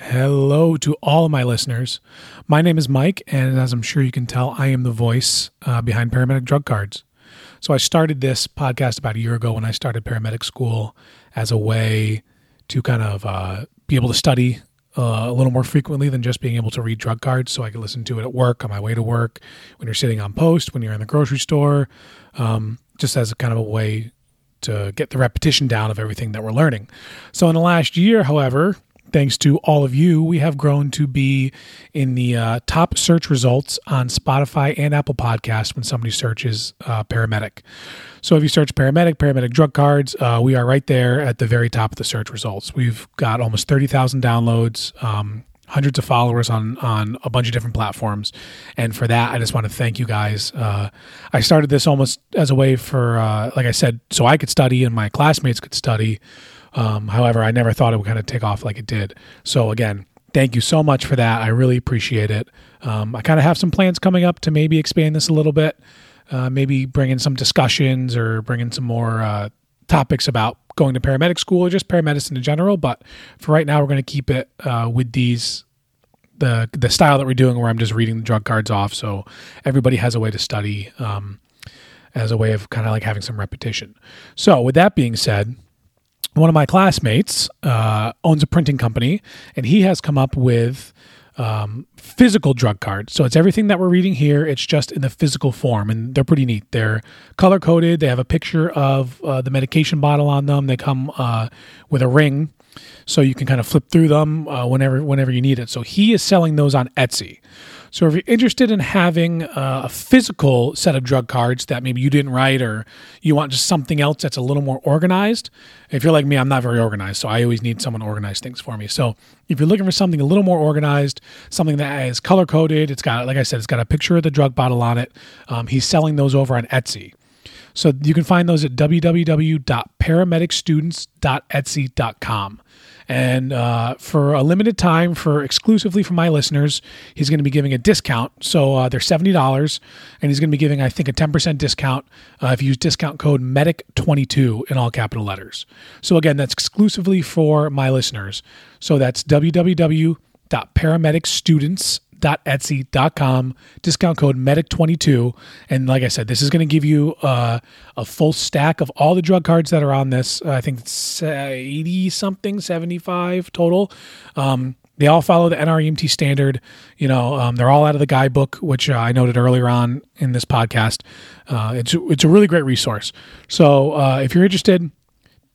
Hello to all my listeners. My name is Mike, and as I'm sure you can tell, I am the voice uh, behind Paramedic Drug Cards. So I started this podcast about a year ago when I started paramedic school as a way to kind of uh, be able to study uh, a little more frequently than just being able to read drug cards. So I could listen to it at work, on my way to work, when you're sitting on post, when you're in the grocery store, um, just as a kind of a way to get the repetition down of everything that we're learning. So in the last year, however, thanks to all of you, we have grown to be in the uh, top search results on Spotify and Apple Podcasts when somebody searches uh, paramedic. So if you search paramedic, paramedic drug cards, uh, we are right there at the very top of the search results. We've got almost 30,000 downloads. Um, hundreds of followers on on a bunch of different platforms and for that i just want to thank you guys uh, i started this almost as a way for uh, like i said so i could study and my classmates could study um, however, I never thought it would kind of take off like it did. So again, thank you so much for that. I really appreciate it. Um, I kind of have some plans coming up to maybe expand this a little bit, uh, maybe bring in some discussions or bring in some more uh, topics about going to paramedic school or just paramedicine in general. But for right now, we're going to keep it uh, with these the the style that we're doing, where I'm just reading the drug cards off, so everybody has a way to study. Um, as a way of kind of like having some repetition. So, with that being said, one of my classmates uh, owns a printing company, and he has come up with um, physical drug cards. So it's everything that we're reading here. It's just in the physical form, and they're pretty neat. They're color coded. They have a picture of uh, the medication bottle on them. They come uh, with a ring, so you can kind of flip through them uh, whenever whenever you need it. So he is selling those on Etsy. So if you're interested in having uh, a physical set of drug cards that maybe you didn't write or you want just something else that's a little more organized, if you're like me, I'm not very organized, so I always need someone to organize things for me. So if you're looking for something a little more organized, something that is color coded, it's got, like I said, it's got a picture of the drug bottle on it. Um, he's selling those over on Etsy. So you can find those at www.paramedicstudents.etsy.com. And uh, for a limited time, for exclusively for my listeners, he's going to be giving a discount. So uh, they're seventy dollars, and he's going to be giving, I think, a ten percent discount uh, if you use discount code Medic twenty two in all capital letters. So again, that's exclusively for my listeners. So that's www.paramedicstudents etsy.com discount code medic22 and like i said this is going to give you uh, a full stack of all the drug cards that are on this i think it's 80 something 75 total um, they all follow the NREMT standard. You know, um, they're all out of the guidebook, which uh, I noted earlier on in this podcast. Uh, it's it's a really great resource. So uh, if you're interested,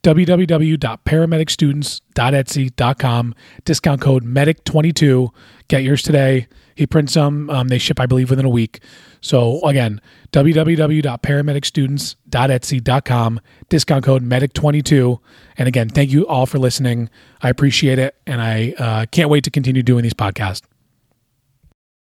www.paramedicstudents.etsy.com, discount code MEDIC22. Get yours today. He prints them. Um, they ship, I believe, within a week. So again, www.paramedicstudents.etsy.com, discount code MEDIC22. And again, thank you all for listening. I appreciate it. And I uh, can't wait to continue doing these podcasts.